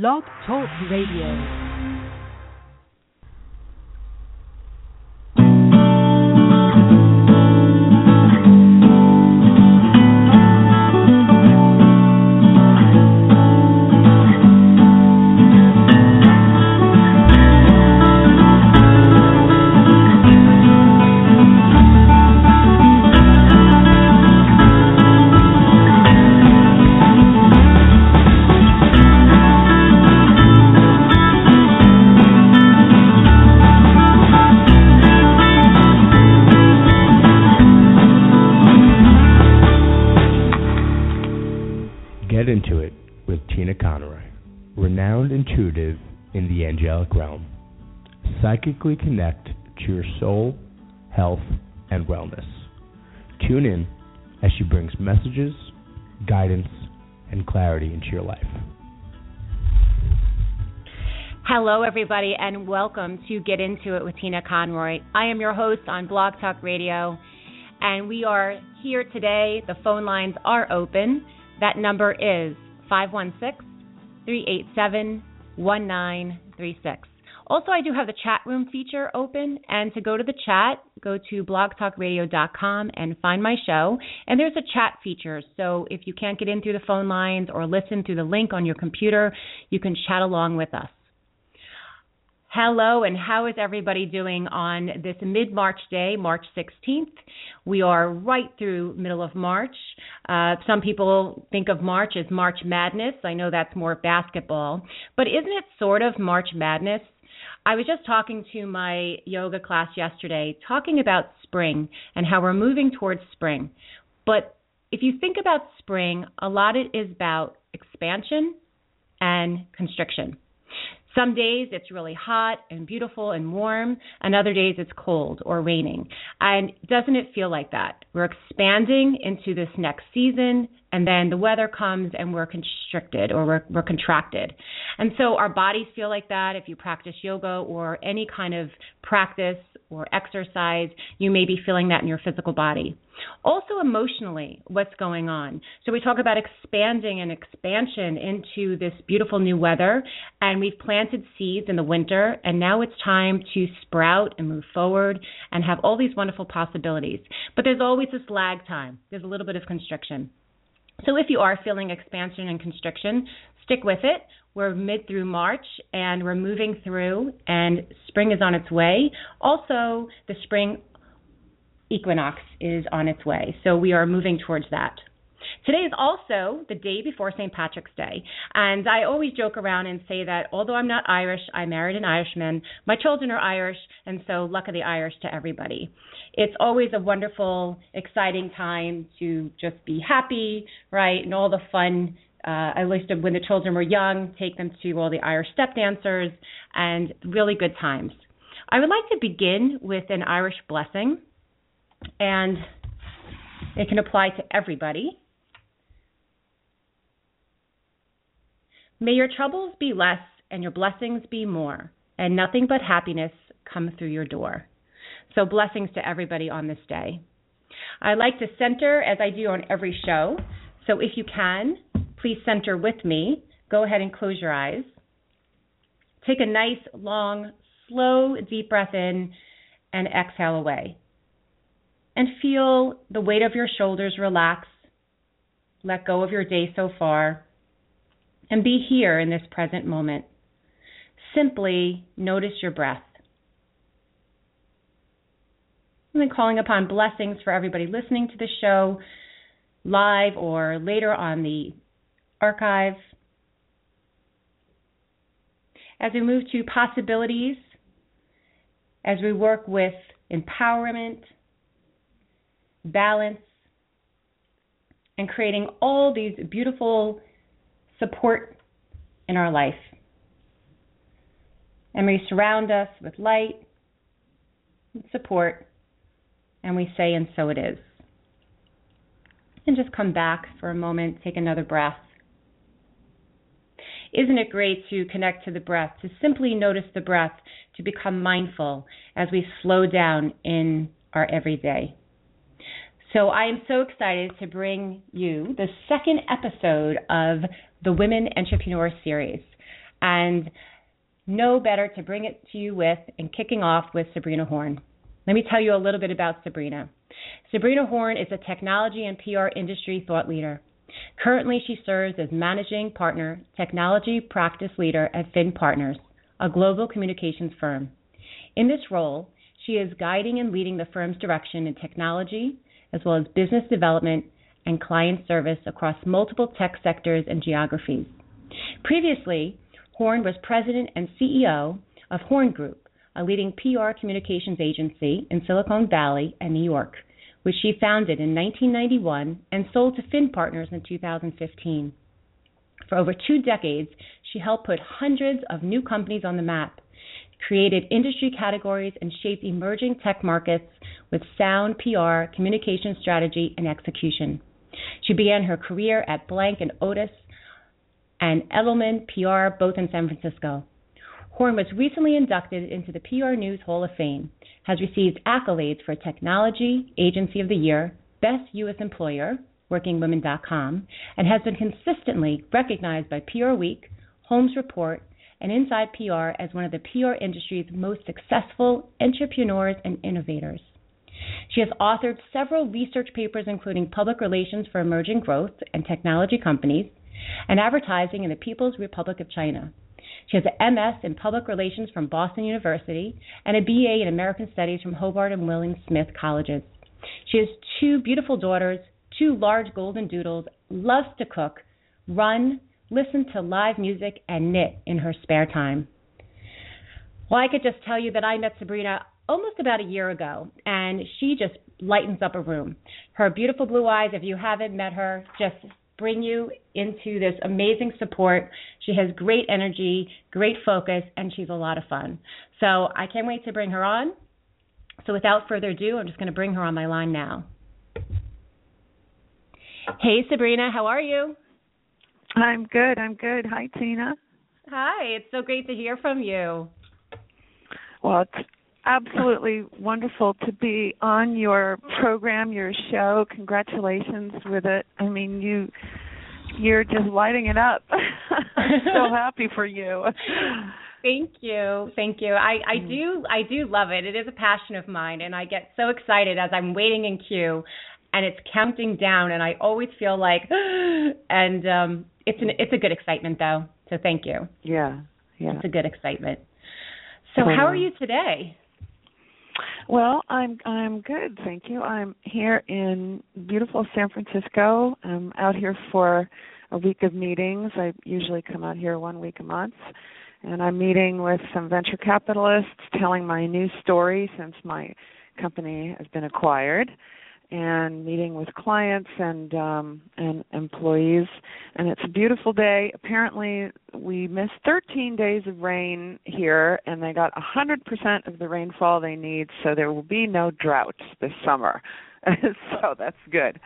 Blog Talk Radio. Psychically connect to your soul, health, and wellness. Tune in as she brings messages, guidance, and clarity into your life. Hello, everybody, and welcome to Get Into It with Tina Conroy. I am your host on Blog Talk Radio, and we are here today. The phone lines are open. That number is 516 387 1936. Also, I do have the chat room feature open, and to go to the chat, go to blogtalkradio.com and find my show. And there's a chat feature, so if you can't get in through the phone lines or listen through the link on your computer, you can chat along with us. Hello, and how is everybody doing on this mid March day, March 16th? We are right through middle of March. Uh, some people think of March as March Madness. I know that's more basketball, but isn't it sort of March Madness? I was just talking to my yoga class yesterday, talking about spring and how we're moving towards spring. But if you think about spring, a lot it is about expansion and constriction. Some days it's really hot and beautiful and warm, and other days it's cold or raining. And doesn't it feel like that? We're expanding into this next season, and then the weather comes and we're constricted or we're, we're contracted. And so our bodies feel like that. If you practice yoga or any kind of practice or exercise, you may be feeling that in your physical body. Also, emotionally, what's going on. So, we talk about expanding and expansion into this beautiful new weather, and we've planted seeds in the winter, and now it's time to sprout and move forward and have all these wonderful possibilities. But there's always this lag time, there's a little bit of constriction. So, if you are feeling expansion and constriction, stick with it. We're mid through March and we're moving through, and spring is on its way. Also, the spring equinox is on its way, so we are moving towards that. Today is also the day before St. Patrick's Day. And I always joke around and say that although I'm not Irish, I married an Irishman. My children are Irish, and so luck of the Irish to everybody. It's always a wonderful, exciting time to just be happy, right? And all the fun uh, at least when the children were young, take them to all the Irish step dancers and really good times. I would like to begin with an Irish blessing, and it can apply to everybody. May your troubles be less and your blessings be more, and nothing but happiness come through your door. So, blessings to everybody on this day. I like to center as I do on every show. So, if you can, please center with me. Go ahead and close your eyes. Take a nice, long, slow, deep breath in and exhale away. And feel the weight of your shoulders relax. Let go of your day so far. And be here in this present moment. Simply notice your breath. And then calling upon blessings for everybody listening to the show live or later on the archive. As we move to possibilities, as we work with empowerment, balance, and creating all these beautiful support in our life. And we surround us with light, and support, and we say, and so it is. And just come back for a moment, take another breath. Isn't it great to connect to the breath, to simply notice the breath, to become mindful as we slow down in our everyday? So I am so excited to bring you the second episode of the Women Entrepreneur Series. and no better to bring it to you with and kicking off with Sabrina Horn. Let me tell you a little bit about Sabrina. Sabrina Horn is a technology and PR industry thought leader. Currently, she serves as managing partner, technology practice leader at Finn Partners, a global communications firm. In this role, she is guiding and leading the firm's direction in technology, as well as business development and client service across multiple tech sectors and geographies. Previously, Horn was president and CEO of Horn Group, a leading PR communications agency in Silicon Valley and New York, which she founded in 1991 and sold to Finn Partners in 2015. For over two decades, she helped put hundreds of new companies on the map, created industry categories, and shaped emerging tech markets with sound PR, communication strategy, and execution. She began her career at Blanc and Otus and Edelman PR, both in San Francisco. Horn was recently inducted into the PR News Hall of Fame, has received accolades for Technology Agency of the Year, Best U.S. Employer, WorkingWomen.com, and has been consistently recognized by PR Week, Holmes Report, and Inside PR as one of the PR industry's most successful entrepreneurs and innovators. She has authored several research papers, including Public Relations for Emerging Growth and Technology Companies and Advertising in the People's Republic of China. She has an MS in Public Relations from Boston University and a BA in American Studies from Hobart and William Smith Colleges. She has two beautiful daughters, two large golden doodles, loves to cook, run, listen to live music, and knit in her spare time. Well, I could just tell you that I met Sabrina almost about a year ago, and she just lightens up a room. Her beautiful blue eyes, if you haven't met her, just bring you into this amazing support. She has great energy, great focus, and she's a lot of fun. So I can't wait to bring her on. So without further ado, I'm just going to bring her on my line now. Hey, Sabrina, how are you? I'm good. I'm good. Hi, Tina. Hi, it's so great to hear from you. Well, it's absolutely wonderful to be on your program, your show. Congratulations with it. I mean, you you're just lighting it up. I'm so happy for you. Thank you. Thank you. I I mm. do I do love it. It is a passion of mine and I get so excited as I'm waiting in queue and it's counting down and I always feel like and um it's an it's a good excitement though. So thank you. Yeah. Yeah. It's a good excitement. So how are you today? Well, I'm I'm good, thank you. I'm here in beautiful San Francisco. I'm out here for a week of meetings. I usually come out here one week a month. And I'm meeting with some venture capitalists, telling my new story since my company has been acquired and meeting with clients and um and employees. And it's a beautiful day. Apparently we missed 13 days of rain here and they got 100% of the rainfall they need so there will be no droughts this summer. So that's good.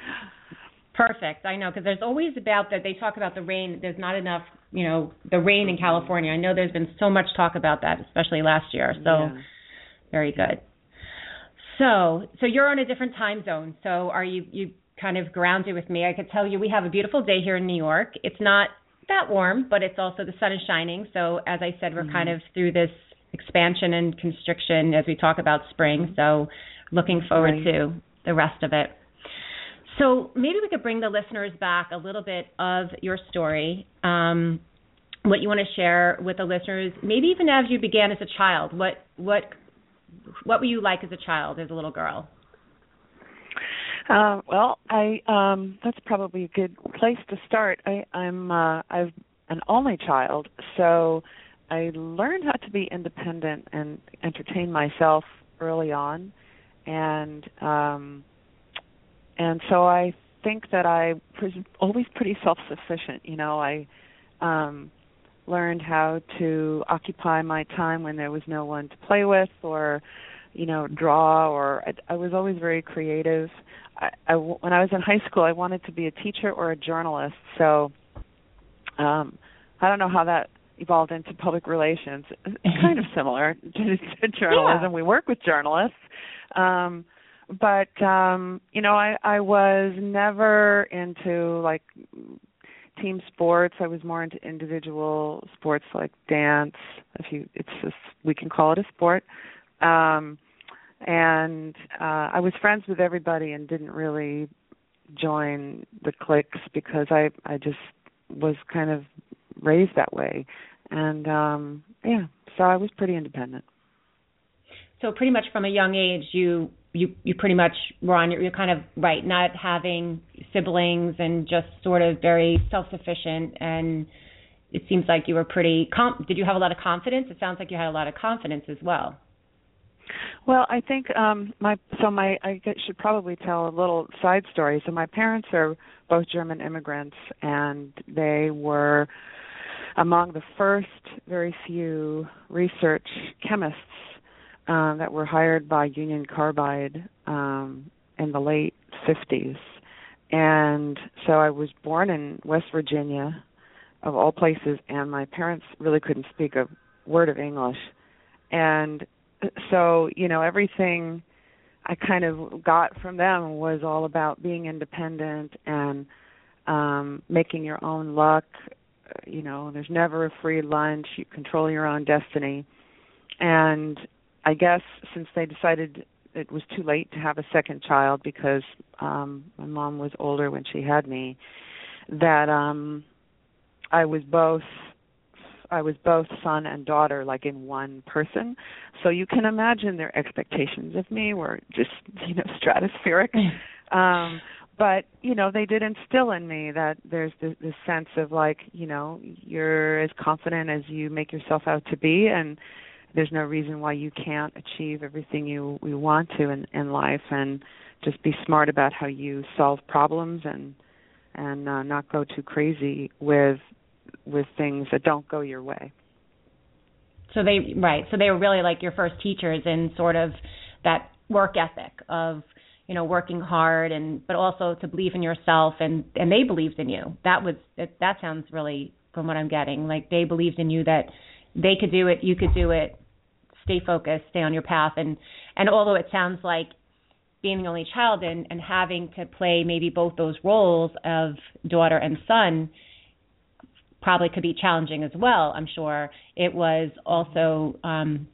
Perfect. I know because there's always about that they talk about the rain. There's not enough you know the rain in california. I know there's been so much talk about that especially last year. So yeah. very good so, so you're on a different time zone. So, are you you kind of grounded with me? I could tell you we have a beautiful day here in New York. It's not that warm, but it's also the sun is shining. So, as I said, we're mm-hmm. kind of through this expansion and constriction as we talk about spring. So, looking forward right. to the rest of it. So, maybe we could bring the listeners back a little bit of your story. Um, what you want to share with the listeners, maybe even as you began as a child, what what what were you like as a child, as a little girl? Uh, well, I um that's probably a good place to start. I I'm uh I've an only child, so I learned how to be independent and entertain myself early on and um and so I think that I was always pretty self-sufficient, you know, I um learned how to occupy my time when there was no one to play with or you know draw or I, I was always very creative. I, I when I was in high school I wanted to be a teacher or a journalist. So um I don't know how that evolved into public relations. It's kind of similar to, to journalism. Yeah. we work with journalists. Um but um you know I I was never into like team sports. I was more into individual sports like dance. If you, it's just we can call it a sport. Um, and uh, I was friends with everybody and didn't really join the cliques because I I just was kind of raised that way, and um, yeah, so I was pretty independent. So pretty much from a young age, you you you pretty much were on your you're kind of right, not having siblings and just sort of very self sufficient and it seems like you were pretty com- did you have a lot of confidence? It sounds like you had a lot of confidence as well. Well i think um my so my i should probably tell a little side story. So my parents are both german immigrants and they were among the first very few research chemists um, that were hired by Union Carbide um, in the late 50s. And so I was born in West Virginia, of all places, and my parents really couldn't speak a word of English. And so, you know, everything I kind of got from them was all about being independent and um making your own luck. You know, there's never a free lunch. You control your own destiny. And I guess since they decided it was too late to have a second child because um my mom was older when she had me that um I was both I was both son and daughter like in one person. So you can imagine their expectations of me were just, you know, stratospheric. um but, you know, they did instill in me that there's this, this sense of like, you know, you're as confident as you make yourself out to be and there's no reason why you can't achieve everything you you want to in in life and just be smart about how you solve problems and and uh, not go too crazy with with things that don't go your way. So they right. So they were really like your first teachers in sort of that work ethic of you know working hard and but also to believe in yourself and and they believed in you. That was that, that sounds really from what I'm getting like they believed in you that they could do it, you could do it, stay focused, stay on your path. And and although it sounds like being the only child and, and having to play maybe both those roles of daughter and son probably could be challenging as well. I'm sure it was also um,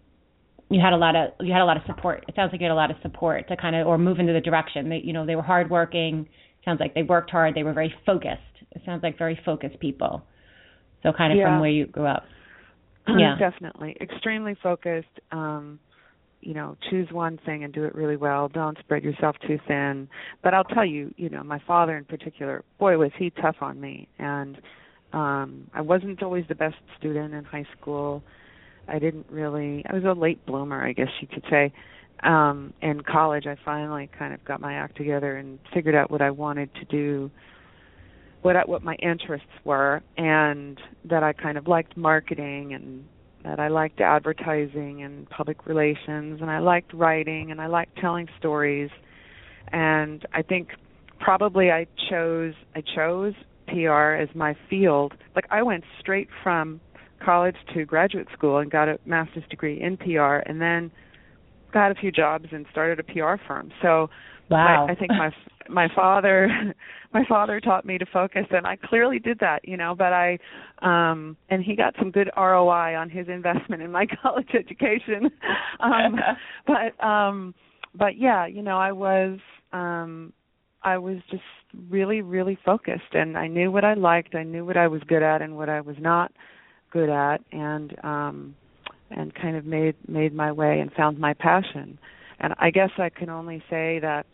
you had a lot of you had a lot of support. It sounds like you had a lot of support to kind of or move into the direction. that you know they were hardworking. Sounds like they worked hard. They were very focused. It sounds like very focused people. So kind of yeah. from where you grew up. Yeah. Definitely. Extremely focused um you know choose one thing and do it really well. Don't spread yourself too thin. But i'll tell you you know my father in particular boy was he tough on me. And um i wasn't always the best student in high school. I didn't really i was a late bloomer i guess you could say. Um in college i finally kind of got my act together and figured out what i wanted to do what I, what my interests were and that I kind of liked marketing and that I liked advertising and public relations and I liked writing and I liked telling stories and I think probably I chose I chose PR as my field. Like I went straight from college to graduate school and got a master's degree in PR and then got a few jobs and started a PR firm. So wow. I, I think my my father my father taught me to focus and I clearly did that, you know, but I um and he got some good ROI on his investment in my college education. um but um but yeah, you know, I was um I was just really really focused and I knew what I liked, I knew what I was good at and what I was not good at and um and kind of made made my way and found my passion. And I guess I can only say that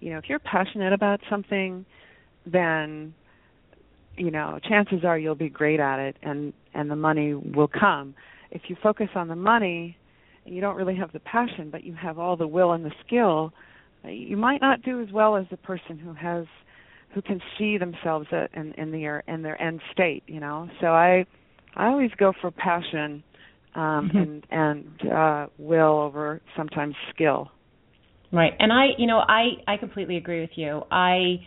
you know, if you're passionate about something, then you know, chances are you'll be great at it and and the money will come. If you focus on the money and you don't really have the passion, but you have all the will and the skill, you might not do as well as the person who has who can see themselves in in their in their end state, you know. So I I always go for passion um and and uh will over sometimes skill. Right. And I, you know, I I completely agree with you. I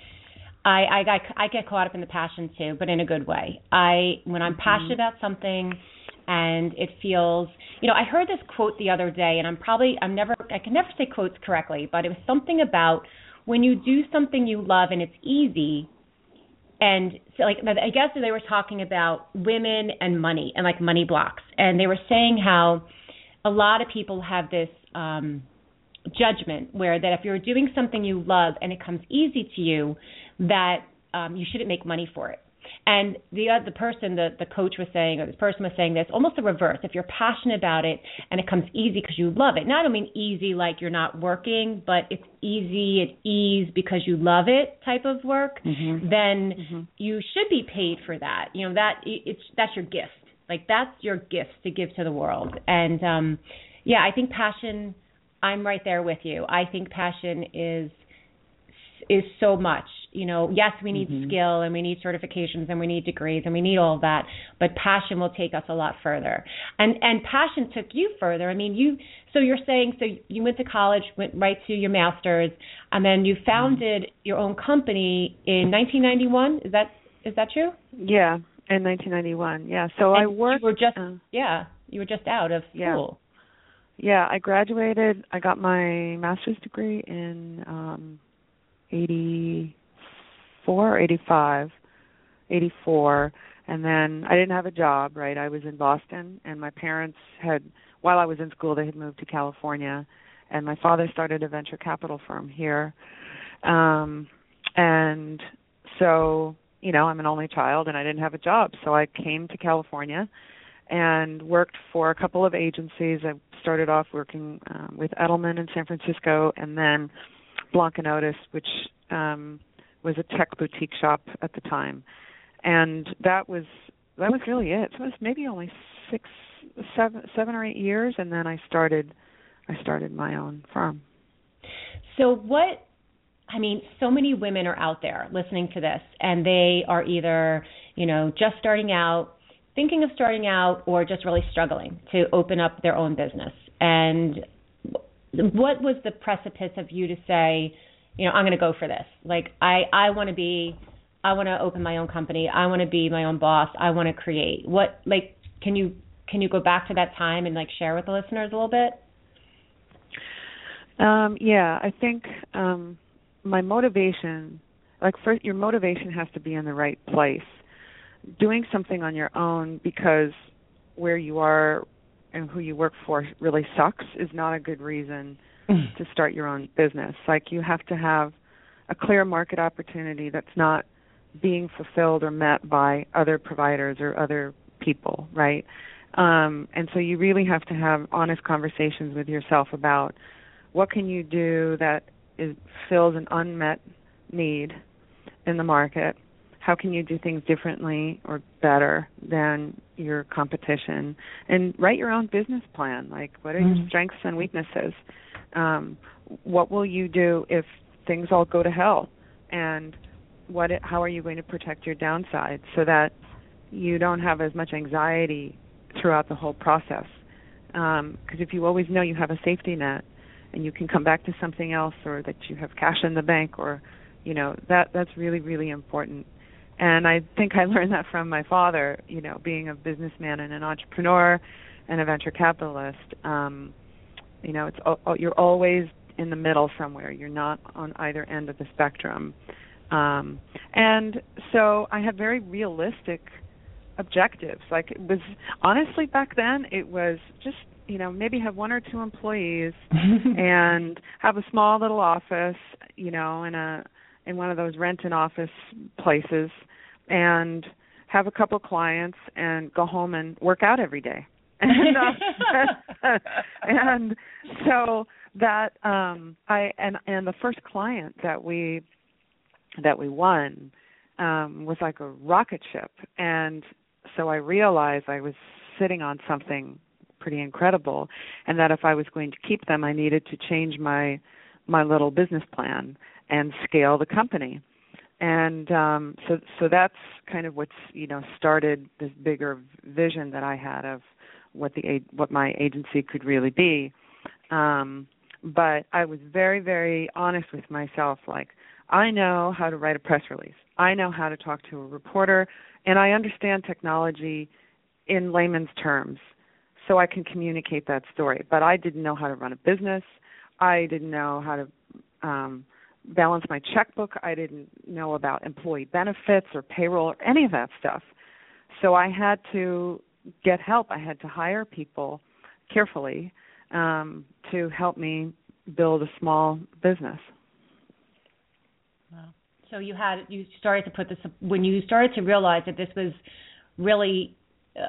I I got I get caught up in the passion too, but in a good way. I when I'm mm-hmm. passionate about something and it feels, you know, I heard this quote the other day and I'm probably I'm never I can never say quotes correctly, but it was something about when you do something you love and it's easy and so like I guess they were talking about women and money and like money blocks, and they were saying how a lot of people have this um judgment where that if you're doing something you love and it comes easy to you, that um you shouldn't make money for it. And the uh, the person, the the coach was saying, or this person was saying this, almost the reverse. If you're passionate about it and it comes easy because you love it. Now I don't mean easy like you're not working, but it's easy, it's ease because you love it type of work. Mm-hmm. Then mm-hmm. you should be paid for that. You know that it's that's your gift. Like that's your gift to give to the world. And um yeah, I think passion. I'm right there with you. I think passion is is so much. You know, yes, we need mm-hmm. skill and we need certifications and we need degrees and we need all of that, but passion will take us a lot further. And and passion took you further. I mean, you so you're saying so you went to college, went right to your masters, and then you founded mm-hmm. your own company in 1991. Is that is that true? Yeah, in 1991. Yeah. So and I worked. You were just uh, yeah, you were just out of school. Yeah, I graduated. I got my master's degree in um 84 85 84 and then I didn't have a job, right? I was in Boston and my parents had while I was in school they had moved to California and my father started a venture capital firm here. Um and so, you know, I'm an only child and I didn't have a job, so I came to California and worked for a couple of agencies. I started off working um, with Edelman in San Francisco and then Blanc and Otus, which um, was a tech boutique shop at the time, and that was that was really it. So it was maybe only six, seven, seven or eight years, and then I started I started my own firm. So what? I mean, so many women are out there listening to this, and they are either you know just starting out, thinking of starting out, or just really struggling to open up their own business. And what was the precipice of you to say, you know, I'm going to go for this? Like I I want to be I want to open my own company. I want to be my own boss. I want to create. What like can you can you go back to that time and like share with the listeners a little bit? Um yeah, I think um my motivation like first your motivation has to be in the right place. Doing something on your own because where you are and who you work for really sucks is not a good reason Mm. to start your own business. Like you have to have a clear market opportunity that's not being fulfilled or met by other providers or other people, right? Um, and so you really have to have honest conversations with yourself about what can you do that is, fills an unmet need in the market how can you do things differently or better than your competition? And write your own business plan. Like what are mm-hmm. your strengths and weaknesses? Um, what will you do if things all go to hell? And what it, how are you going to protect your downside so that you don't have as much anxiety throughout the whole process? Because um, if you always know you have a safety net and you can come back to something else or that you have cash in the bank or you know that that's really really important and I think I learned that from my father, you know, being a businessman and an entrepreneur and a venture capitalist. Um, you know, it's you're always in the middle somewhere. You're not on either end of the spectrum. Um, and so I had very realistic objectives. Like it was honestly back then, it was just you know maybe have one or two employees and have a small little office, you know, in a in one of those rent an office places and have a couple clients and go home and work out every day. and, uh, and so that um I and and the first client that we that we won um was like a rocket ship and so I realized I was sitting on something pretty incredible and that if I was going to keep them I needed to change my my little business plan and scale the company. And um so so that's kind of what's you know started this bigger vision that I had of what the what my agency could really be. Um but I was very very honest with myself like I know how to write a press release. I know how to talk to a reporter and I understand technology in layman's terms so I can communicate that story. But I didn't know how to run a business. I didn't know how to um balance my checkbook. I didn't know about employee benefits or payroll or any of that stuff. So I had to get help. I had to hire people carefully um, to help me build a small business. Wow. So you had you started to put this when you started to realize that this was really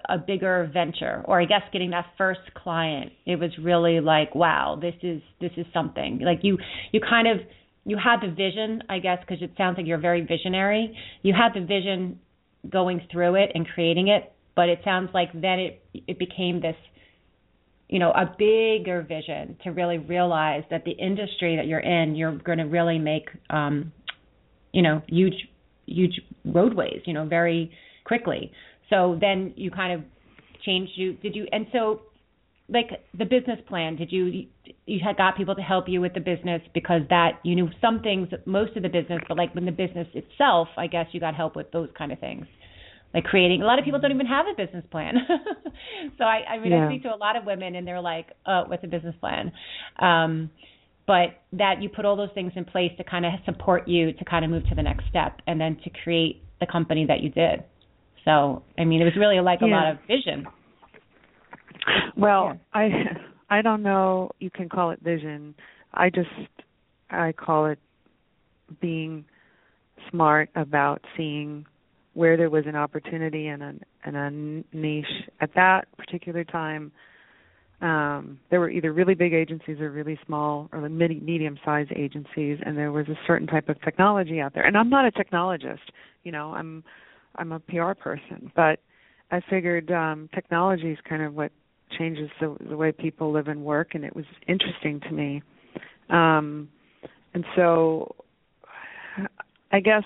a bigger venture or I guess getting that first client it was really like wow this is this is something like you you kind of you had the vision I guess because it sounds like you're very visionary. You had the vision going through it and creating it but it sounds like then it it became this you know a bigger vision to really realize that the industry that you're in you're going to really make um you know huge huge roadways you know very quickly. So then you kind of changed you did you and so like the business plan. Did you you had got people to help you with the business because that you knew some things most of the business but like when the business itself i guess you got help with those kind of things. Like creating a lot of people don't even have a business plan. So i i mean yeah. i speak to a lot of women and they're like oh what's a business plan? Um but that you put all those things in place to kind of support you to kind of move to the next step and then to create the company that you did. So, I mean, it was really like a lot of vision. Well, yeah. I I don't know. You can call it vision. I just I call it being smart about seeing where there was an opportunity and a and a niche at that particular time. Um, there were either really big agencies or really small or medium sized agencies, and there was a certain type of technology out there. And I'm not a technologist, you know. I'm I'm a PR person, but I figured um, technology is kind of what changes the, the way people live and work, and it was interesting to me. Um, and so, I guess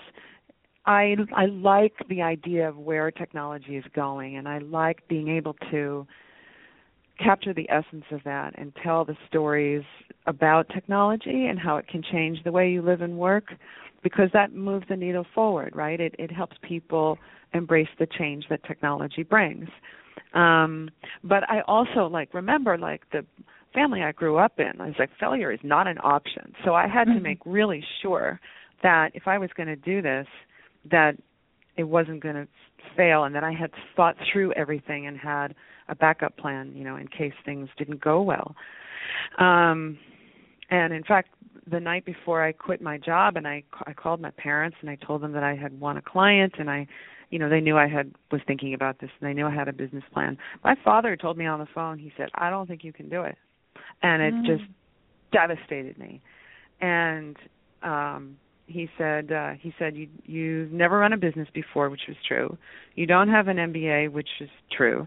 I I like the idea of where technology is going, and I like being able to capture the essence of that and tell the stories about technology and how it can change the way you live and work because that moves the needle forward, right? It it helps people embrace the change that technology brings. Um, but I also like remember like the family I grew up in. I was like failure is not an option. So I had mm-hmm. to make really sure that if I was going to do this, that it wasn't going to fail, and that I had thought through everything and had a backup plan, you know, in case things didn't go well. Um, and in fact, the night before I quit my job and I I called my parents and I told them that I had won a client and I you know they knew I had was thinking about this and they knew I had a business plan. My father told me on the phone he said I don't think you can do it. And it mm. just devastated me. And um he said uh he said you you've never run a business before which was true. You don't have an MBA which is true.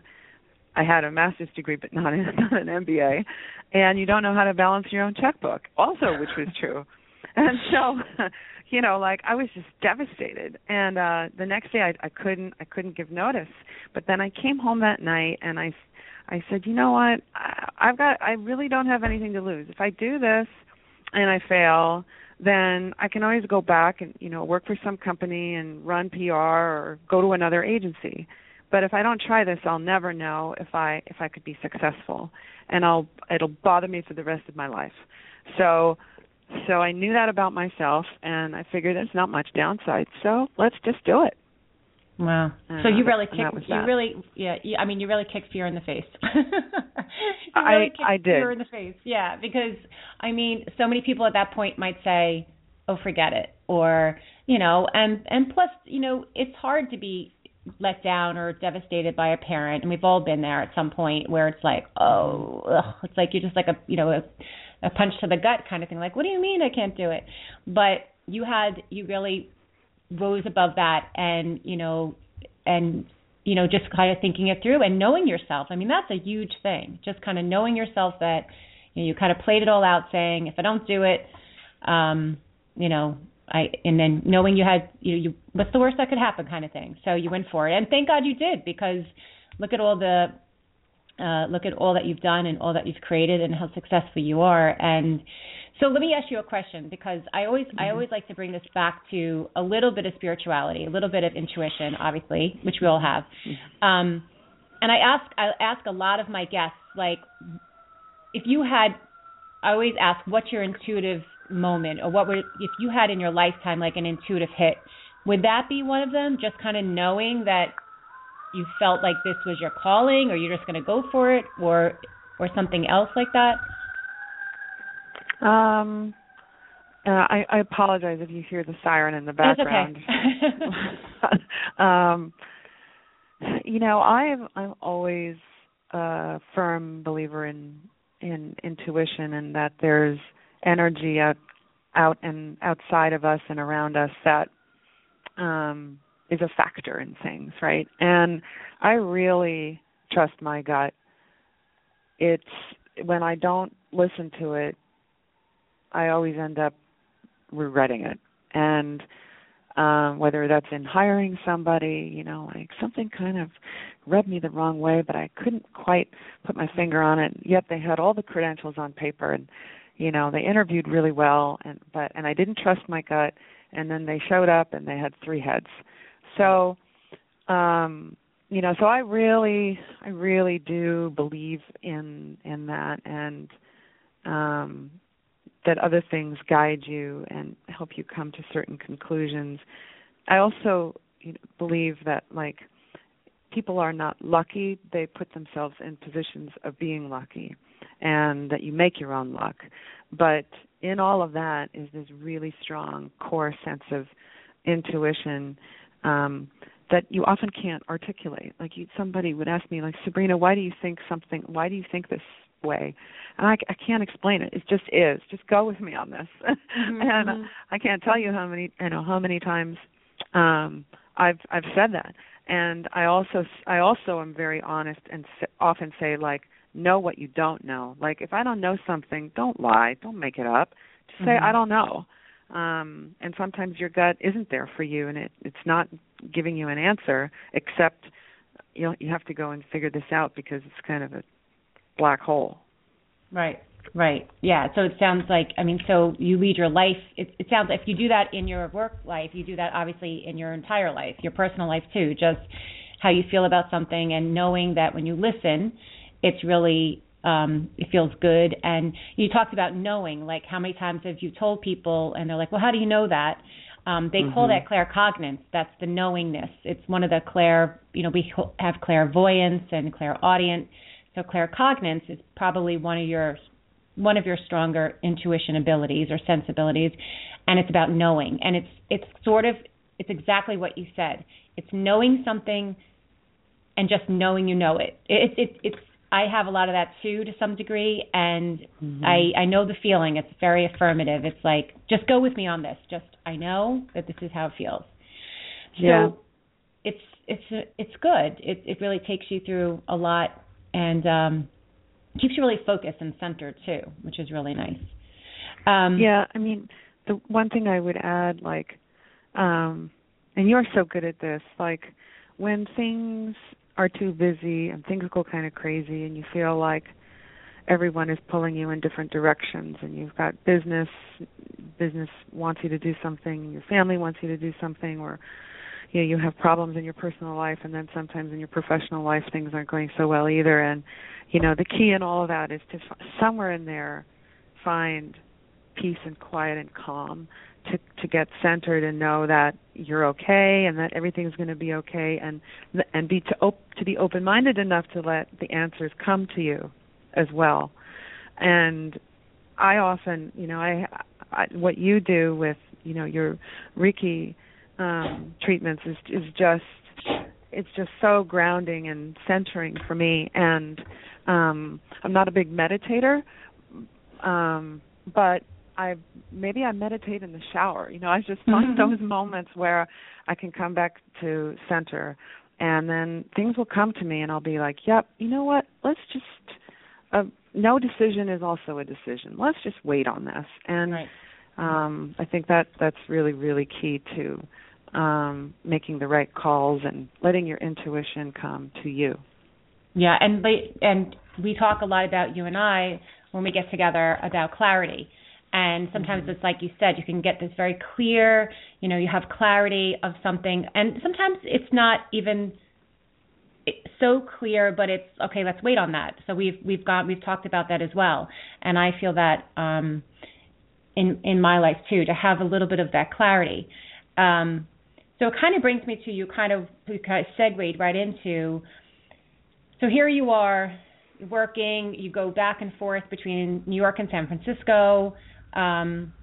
I had a master's degree, but not, in, not an MBA, and you don't know how to balance your own checkbook, also, which was true. And so, you know, like I was just devastated. And uh the next day, I, I couldn't, I couldn't give notice. But then I came home that night, and I, I said, you know what? I, I've got, I really don't have anything to lose. If I do this, and I fail, then I can always go back and you know work for some company and run PR or go to another agency but if I don't try this, I'll never know if I if I could be successful, and I'll it'll bother me for the rest of my life. So so I knew that about myself, and I figured there's not much downside. So let's just do it. Wow. so you really kicked you really yeah, you, I mean you really kicked fear in the face. really kicked I did. fear in the face. Yeah, because I mean so many people at that point might say, "Oh, forget it." Or, you know, and and plus, you know, it's hard to be let down or devastated by a parent and we've all been there at some point where it's like oh ugh. it's like you're just like a you know a, a punch to the gut kind of thing. Like what do you mean i can't do it? But you had you really rose above that and you know and you know just kind of thinking it through and knowing yourself. I mean that's a huge thing. Just kind of knowing yourself that you know you kind of played it all out saying if i don't do it um you know I and then knowing you had you, you what's the worst that could happen kind of thing. So you went for it, and thank God you did because look at all the uh, look at all that you've done and all that you've created and how successful you are. And so let me ask you a question because I always mm-hmm. I always like to bring this back to a little bit of spirituality, a little bit of intuition, obviously, which we all have. Mm-hmm. Um, and I ask I ask a lot of my guests like if you had I always ask what's your intuitive moment, or what would if you had in your lifetime like an intuitive hit? Would that be one of them? Just kind of knowing that you felt like this was your calling, or you're just going to go for it, or or something else like that? Um, uh, I, I apologize if you hear the siren in the background. okay. um, you know, I'm I'm always a firm believer in in intuition and that there's energy out out and outside of us and around us that um is a factor in things, right? And I really trust my gut. It's when I don't listen to it, I always end up regretting it. And um whether that's in hiring somebody, you know, like something kind of rubbed me the wrong way, but I couldn't quite put my finger on it. Yet they had all the credentials on paper and you know, they interviewed really well and but and I didn't trust my gut and then they showed up and they had three heads. So um you know, so I really I really do believe in in that and um that other things guide you and help you come to certain conclusions. I also believe that like people are not lucky; they put themselves in positions of being lucky, and that you make your own luck. But in all of that is this really strong core sense of intuition um, that you often can't articulate. Like you, somebody would ask me, like Sabrina, why do you think something? Why do you think this way and I, I can't explain it it just is just go with me on this Mm-hmm. and i can't tell you how many you know how many times um i've i've said that and i also i also am very honest and s- often say like know what you don't know like if i don't know something don't lie don't make it up just say Mhm. i don't know um and sometimes your gut isn't there for you and it it's not giving you an answer except you know you have to go and figure this out because it's kind of a black hole Right. Right. Yeah. So it sounds like I mean, so you lead your life. It, it sounds if you do that in your work life, you do that obviously in your entire life, your personal life too. Just how you feel about something and knowing that when you listen, it's really um it feels good. And you talked about knowing, like how many times have you told people and they're like, well, how do you know that? Um, they call Mhm. that claircognizance. That's the knowingness. It's one of the clair, you know, we have clairvoyance and clairaudient. So claircognizance is probably one of your one of your stronger intuition abilities or sensibilities, and it's about knowing. And it's it's sort of it's exactly what you said. It's knowing something and just knowing you know it. It's it, it's I have a lot of that too to some degree, and Mhm. I I know the feeling. It's very affirmative. It's like just go with me on this. Just I know that this is how it feels. So Yeah. it's it's it's good. It it really takes you through a lot and um keeps you really focused and centered too, which is really nice. Um yeah i mean the one thing i would add like um and you're so good at this like when things are too busy and things go kind of crazy and you feel like everyone is pulling you in different directions and you've got business business wants you to do something your family wants you to do something or you know you have problems in your personal life and then sometimes in your professional life things aren't going so well either. And you know the key in all of that is to f- somewhere in there find peace and quiet and calm to to get centered and know that you're okay and that everything's going to be okay and and be to op- to be open minded enough to let the answers come to you as well. And i often you know i, I what you do with you know your reiki um treatments is is just it's just so grounding and centering for me. And um i'm not a big meditator um but I maybe I meditate in the shower. You know, I just find Mhm. those moments where I can come back to center and then things will come to me and I'll be like, "Yep, you know what? Let's just uh, no decision is also a decision. Let's just wait on this." And right. um I think that that's really really key to um making the right calls and letting your intuition come to you. Yeah, and and we talk a lot about you and I when we get together about clarity. And sometimes it's like you said, you can get this very clear, you know, you have clarity of something, and sometimes it's not even so clear, but it's okay. Let's wait on that. So we've we've got we've talked about that as well, and I feel that um, in in my life too to have a little bit of that clarity. Um, so it kind of brings me to you kind of you kind of segued right into. So here you are working. You go back and forth between New York and San Francisco. Um,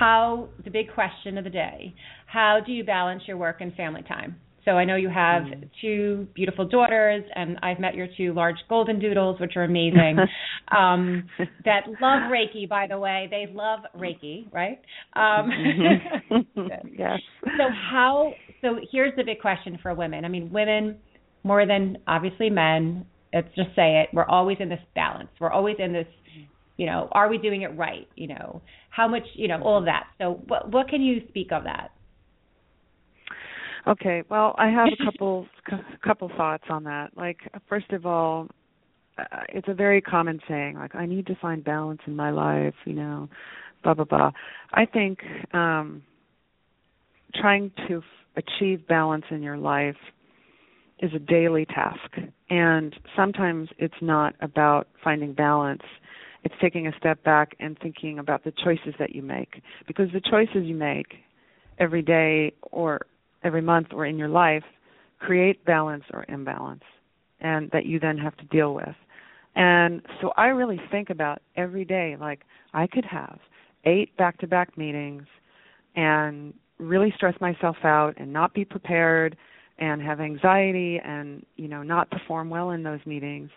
how the big question of the day? How do you balance your work and family time? So I know you have mm. two beautiful daughters, and I've met your two large golden doodles, which are amazing. um, that love Reiki, by the way. They love Reiki, right? Um, mm-hmm. yes. So how? So here's the big question for women. I mean, women more than obviously men. Let's just say it. We're always in this balance. We're always in this. You know, are we doing it right? You know, how much? You know, all of that. So what what can you speak of that? Okay, well, I have a couple couple thoughts on that. Like, first of all, uh, it's a very common saying, like, I need to find balance in my life, you know, blah blah blah. I think um, trying to f- achieve balance in your life is a daily task, and sometimes it's not about finding balance. It's taking a step back and thinking about the choices that you make, because the choices you make every day or every month or in your life create balance or imbalance and that you then have to deal with. And so I really think about every day like I could have eight back-to-back meetings and really stress myself out and not be prepared and have anxiety and you know not perform well in those meetings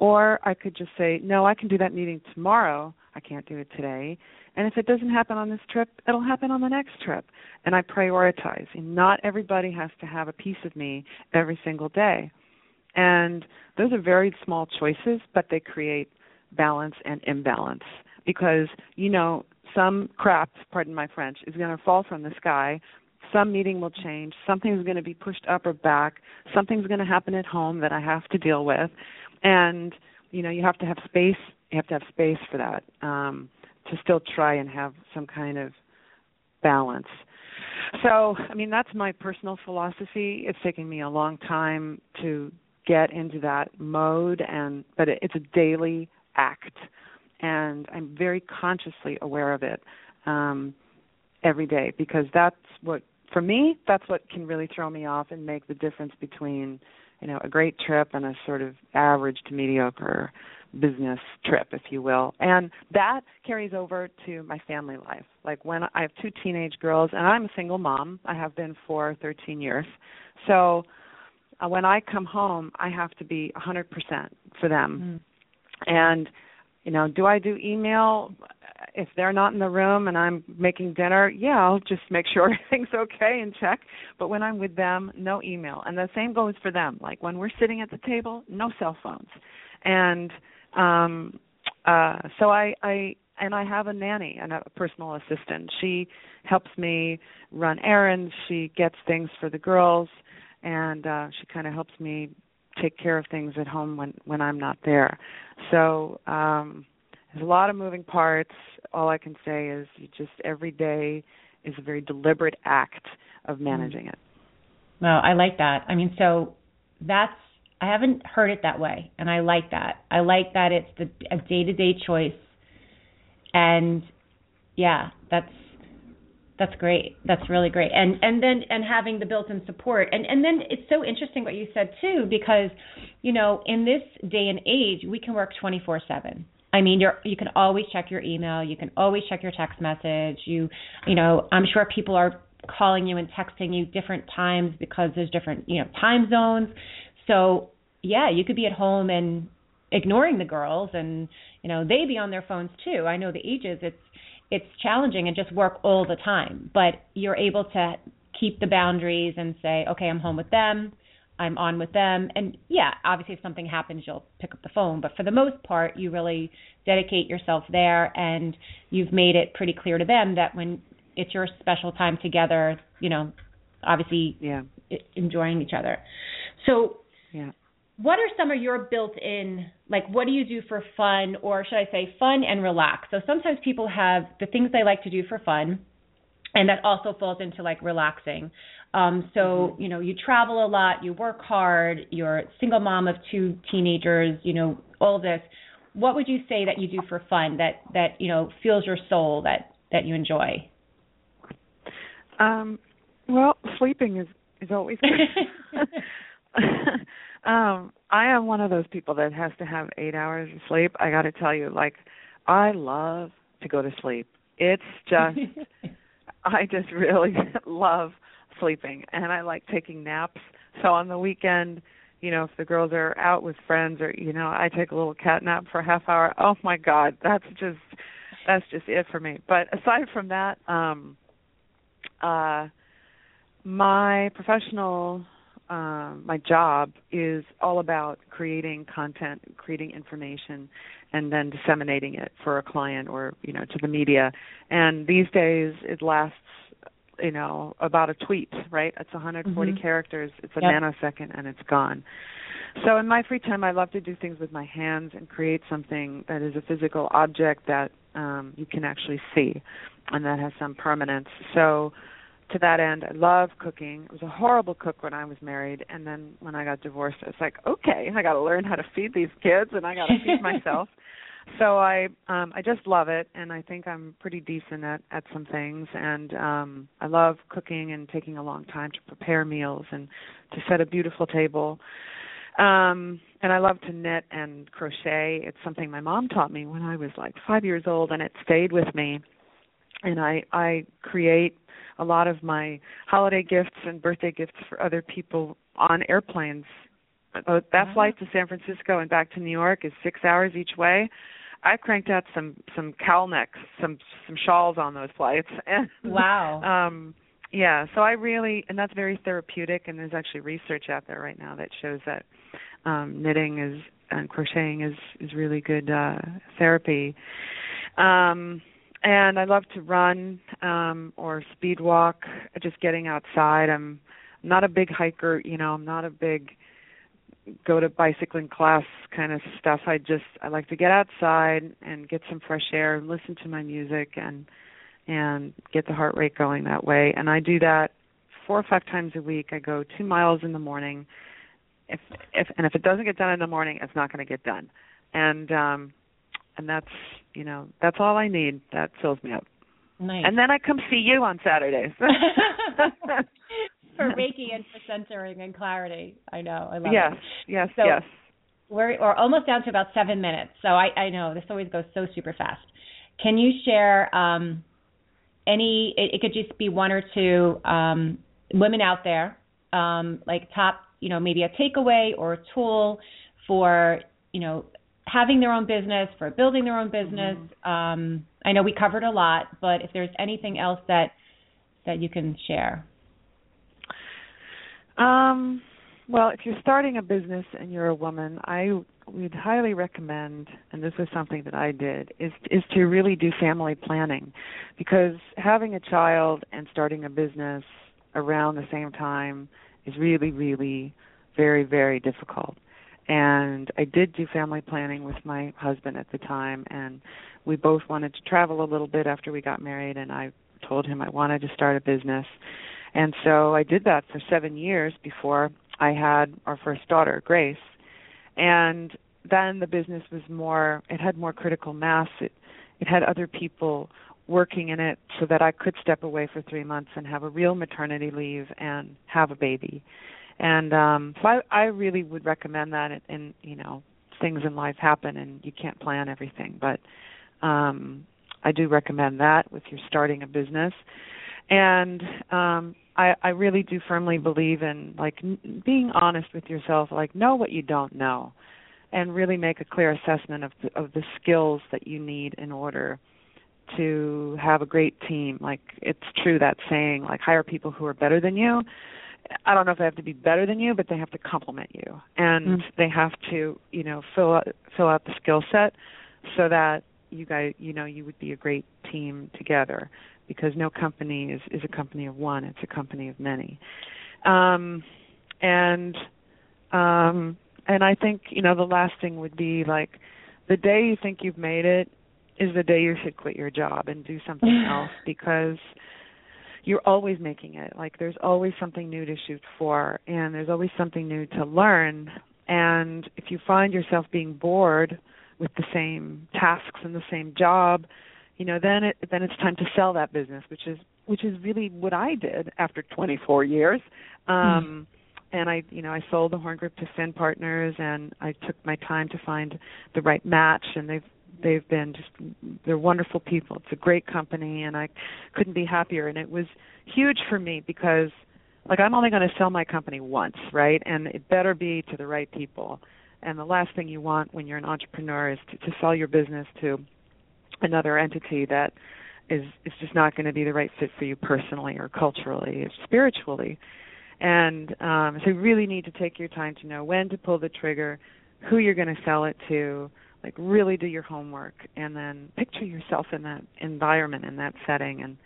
or I could just say no I can do that meeting tomorrow I can't do it today and if it doesn't happen on this trip, it'll happen on the next trip. And I prioritize. And not everybody has to have a piece of me every single day. And those are very small choices, but they create balance and imbalance. Because, you know, some crap, pardon my French, is going to fall from the sky. Some meeting will change. Something's going to be pushed up or back. Something's going to happen at home that I have to deal with. And, you know, you have to have space. You have to have space for that. Um, to still try and have some kind of balance. So, I mean, that's my personal philosophy. It's taken me a long time to get into that mode and but it, it's a daily act and I'm very consciously aware of it um every day because that's what for me that's what can really throw me off and make the difference between you know a great trip and a sort of average to mediocre business trip, if you will. And that carries over to my family life. Like when I have two teenage girls, and I'm a single mom, I have been for 13 years. So uh, when I come home, I have to be 100% for them. Mm. And, you know, do I do email? If they're not in the room and I'm making dinner, yeah, I'll just make sure everything's okay and check. But when I'm with them, no email. And the same goes for them. Like when we're sitting at the table, no cell phones. And um, uh, so I, I and I have a nanny and a personal assistant. She helps me run errands. She gets things for the girls, and uh, she kind of helps me take care of things at home when when I'm not there. So um, there's a lot of moving parts. All I can say is you just every day is a very deliberate act of mm. managing it. Well, I like that. I mean, so that's I haven't heard it that way, and I like that. I like that it's the a day to day choice, and yeah, that's that's great. That's really great. And and then and having the built-in support. And and then it's so interesting what you said too because you know, in this day and age, we can work 24/7. I mean, you're you can always check your email, you can always check your text message. You you know, I'm sure people are calling you and texting you different times because there's different, you know, time zones. So yeah, you could be at home and ignoring the girls and you know they be on their phones too. I know the ages it's it's challenging and just work all the time, but you're able to keep the boundaries and say, okay, I'm home with them. I'm on with them. And yeah, obviously, if something happens, you'll pick up the phone. But for the most part, you really dedicate yourself there and you've made it pretty clear to them that when it's your special time together, you know, obviously yeah. enjoying each other. So yeah. What are some of your built-in like what do you do for fun or should I say fun and relax? So sometimes people have the things they like to do for fun and that also falls into like relaxing. Um, so mm-hmm. you know you travel a lot, you work hard, you're a single mom of two teenagers, you know all this. what would you say that you do for fun that that you know fuels your soul that that you enjoy? Um, well, sleeping is is always good. um, I am one of those people that has to have eight hours of sleep. I got to tell you, like, I love to go to sleep. It's just, I just really love sleeping, and I like taking naps. So on the weekend, you know, if the girls are out with friends, or you know, I take a little cat nap for a half hour. Oh my God, that's just that's just it for me. But aside from that, um, uh, my professional um, my job is all about creating content, creating information, and then disseminating it for a client or you know to the media. And these days, it lasts you know about a tweet, right? It's 140 mm-hmm. characters. It's a yep. nanosecond, and it's gone. So in my free time, I love to do things with my hands and create something that is a physical object that um, you can actually see, and that has some permanence. So to that end, I love cooking. I was a horrible cook when I was married, and then when I got divorced, I was like, okay, I got to learn how to feed these kids, and I got to feed myself. So I um I just love it and I think I'm pretty decent at at some things and um I love cooking and taking a long time to prepare meals and to set a beautiful table. Um and I love to knit and crochet. It's something my mom taught me when I was like 5 years old and it stayed with me. And I I create a lot of my holiday gifts and birthday gifts for other people on airplanes. Uh, that oh. flight to San Francisco and back to New York is six hours each way. I cranked out some some cowl necks, some some shawls on those flights. And, wow. Um, yeah, so I really and that's very therapeutic. And there's actually research out there right now that shows that um, knitting is and crocheting is is really good uh, therapy. Um, and I love to run um or speed walk, just getting outside. I'm not a big hiker, you know, I'm not a big go to bicycling class kind of stuff. I just I like to get outside and get some fresh air and listen to my music and and get the heart rate going that way. And I do that four or five times a week. I go 2 miles in the morning. If if and if it doesn't get done in the morning, it's not going to get done. And um and that's you know that's all I need. That fills me up. Nice. And then I come see you on Saturdays. for Reiki and for centering and clarity. I know. I love yes, it. Yes, so yes, We're, we're almost down to about seven minutes. So I, I know this always goes so super fast. Can you share um, any? It, it, could just be one or two um, women out there, um, like top, you know, maybe a takeaway or a tool for you know having their own business, for building their own business. Mm-hmm. Um, I know we covered a lot, but if there's anything else that that you can share. Um, well, if you're starting a business and you're a woman, I would highly recommend, and this is something that I did, is is to really do family planning, because having a child and starting a business around the same time is really, really very, very difficult and I did do family planning with my husband at the time and we both wanted to travel a little bit after we got married and I told him I wanted to start a business. And so I did that for 7 years before I had our first daughter, Grace. And then the business was more it had more critical mass. It it had other people working in it so that I could step away for 3 months and have a real maternity leave and have a baby and um so i i really would recommend that and, and you know things in life happen and you can't plan everything but um i do recommend that if you're starting a business and um i i really do firmly believe in like n- being honest with yourself like know what you don't know and really make a clear assessment of the, of the skills that you need in order to have a great team like it's true that saying like hire people who are better than you I don't know if they have to be better than you, but they have to complement you, and mm. they have to, you know, fill out fill out the skill set so that you guys, you know, you would be a great team together. Because no company is is a company of one; it's a company of many. Um, and um, and I think you know the last thing would be like the day you think you've made it is the day you should quit your job and do something else because you're always making it. Like there's always something new to shoot for and there's always something new to learn. And if you find yourself being bored with the same tasks and the same job, you know, then it then it's time to sell that business, which is which is really what I did after 24 years. Um mm and I, you know, I sold the Horn Group to Finn Partners, and I took my time to find the right match, and they've they've been just they're wonderful people. It's a great company, and I couldn't be happier. And it was huge for me because, like, I'm only going to sell my company once, right? And it better be to the right people. And the last thing you want when you're an entrepreneur is to, to sell your business to another entity that is is just not going to be the right fit for you personally or culturally or spiritually and um, so you really need to take your time to know when to pull the trigger, who you're going to sell it to, like really do your homework, and then picture yourself in that environment, in that setting, and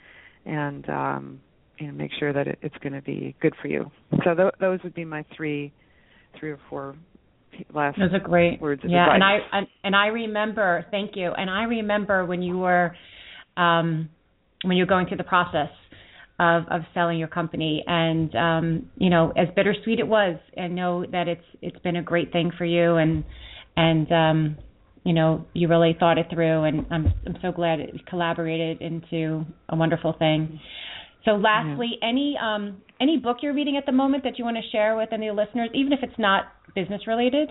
and um, you know make sure that it, it's going to be good for you. So th- those would be my three, three or four last those are great words of yeah advice. and i and, and i remember thank you and i remember when you were um when you're going through the process of of selling your company and um you know as bittersweet it was and know that it's it's been a great thing for you and and um you know you really thought it through and I'm I'm so glad it collaborated into a wonderful thing. So lastly, yeah. any um any book you're reading at the moment that you want to share with any listeners even if it's not business related?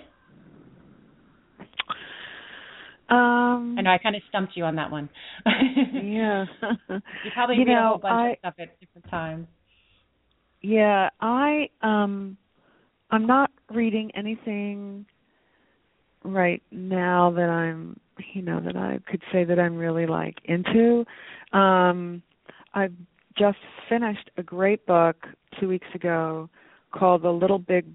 Um, I know I kind of stumped you on that one. yeah. you probably you read know, a whole bunch I, of stuff at different times. Yeah, I um I'm not reading anything right now that I'm you know that I could say that I'm really like into. Um I've just finished a great book 2 weeks ago called The Little Big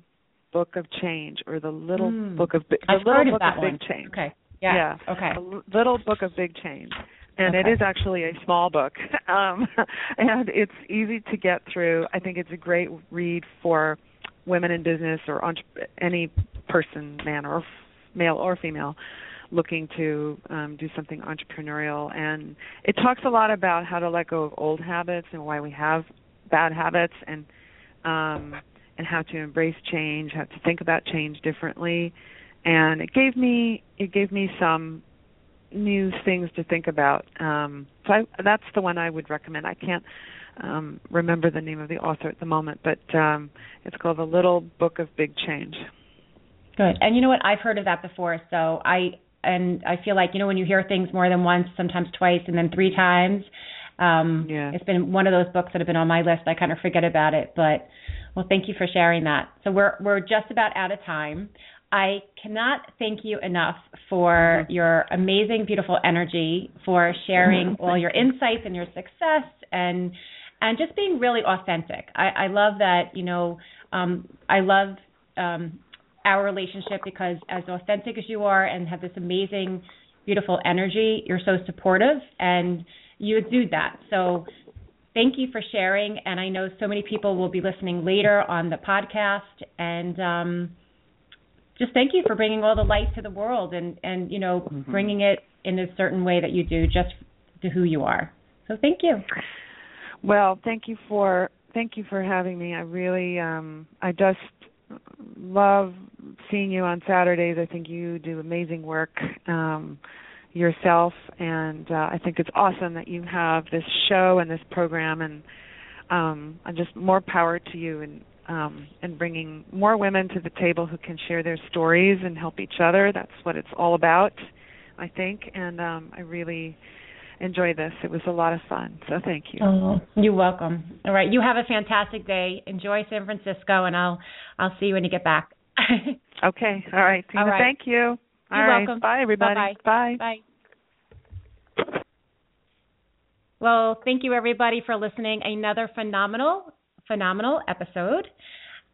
Book of Change or The Little mm. Book of the I've Little heard Book of, that of one. Big Change. Okay. Yeah. yeah. Okay. A little book of big change. And okay. it is actually a small book. Um and it's easy to get through. I think it's a great read for women in business or entre- any person, man or f- male or female looking to um do something entrepreneurial and it talks a lot about how to let go of old habits and why we have bad habits and um and how to embrace change, how to think about change differently and it gave me it gave me some new things to think about. Um, so I, that's the one I would recommend. I can't um, remember the name of the author at the moment, but um, it's called The Little Book of Big Change. Good. And you know what? I've heard of that before. So I and I feel like you know when you hear things more than once, sometimes twice, and then three times. Um, yeah. It's been one of those books that have been on my list. I kind of forget about it, but well, thank you for sharing that. So we're we're just about out of time. I cannot thank you enough for Mm-hmm. your amazing, beautiful energy, for sharing all your insights and your success, and and just being really authentic. I, I love that. You know, um, I love um, our relationship because as authentic as you are and have this amazing, beautiful energy, you're so supportive and you exude that. So thank you for sharing. And I know so many people will be listening later on the podcast and. Um, just thank you for bringing all the light to the world and and you know mm-hmm. bringing it in a certain way that you do just to who you are so thank you well thank you for thank you for having me i really um i just love seeing you on saturdays i think you do amazing work um yourself and uh, i think it's awesome that you have this show and this program and um and just more power to you and um, and bringing more women to the table who can share their stories and help each other. That's what it's all about, I think. And um, I really enjoy this. It was a lot of fun. So thank you. Oh, you're welcome. All right, you have a fantastic day. Enjoy San Francisco, and I'll I'll see you when you get back. okay. All right, Tina. All right. Thank you. You're right. welcome. Bye, everybody. Bye-bye. Bye. Bye. Well, thank you everybody for listening. Another phenomenal phenomenal episode.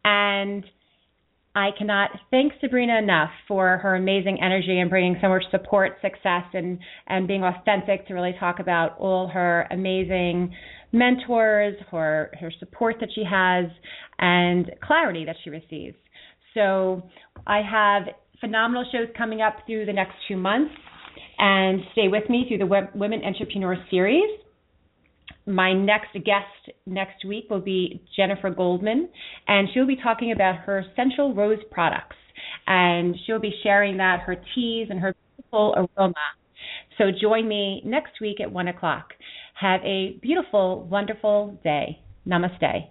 And I cannot thank Sabrina enough for her amazing energy and bringing so much support, success, and, and being authentic to really talk about all her amazing mentors, her, her support that she has, and clarity that she receives. So I have phenomenal shows coming up through the next two months. And stay with me through the Women Entrepreneur Series my next guest next week will be Jennifer Goldman, and she'll be talking about her Essential Rose products and she'll be sharing that, her teas, and her beautiful aroma. So join me next week at 1 o'clock. Have a beautiful, wonderful day. Namaste.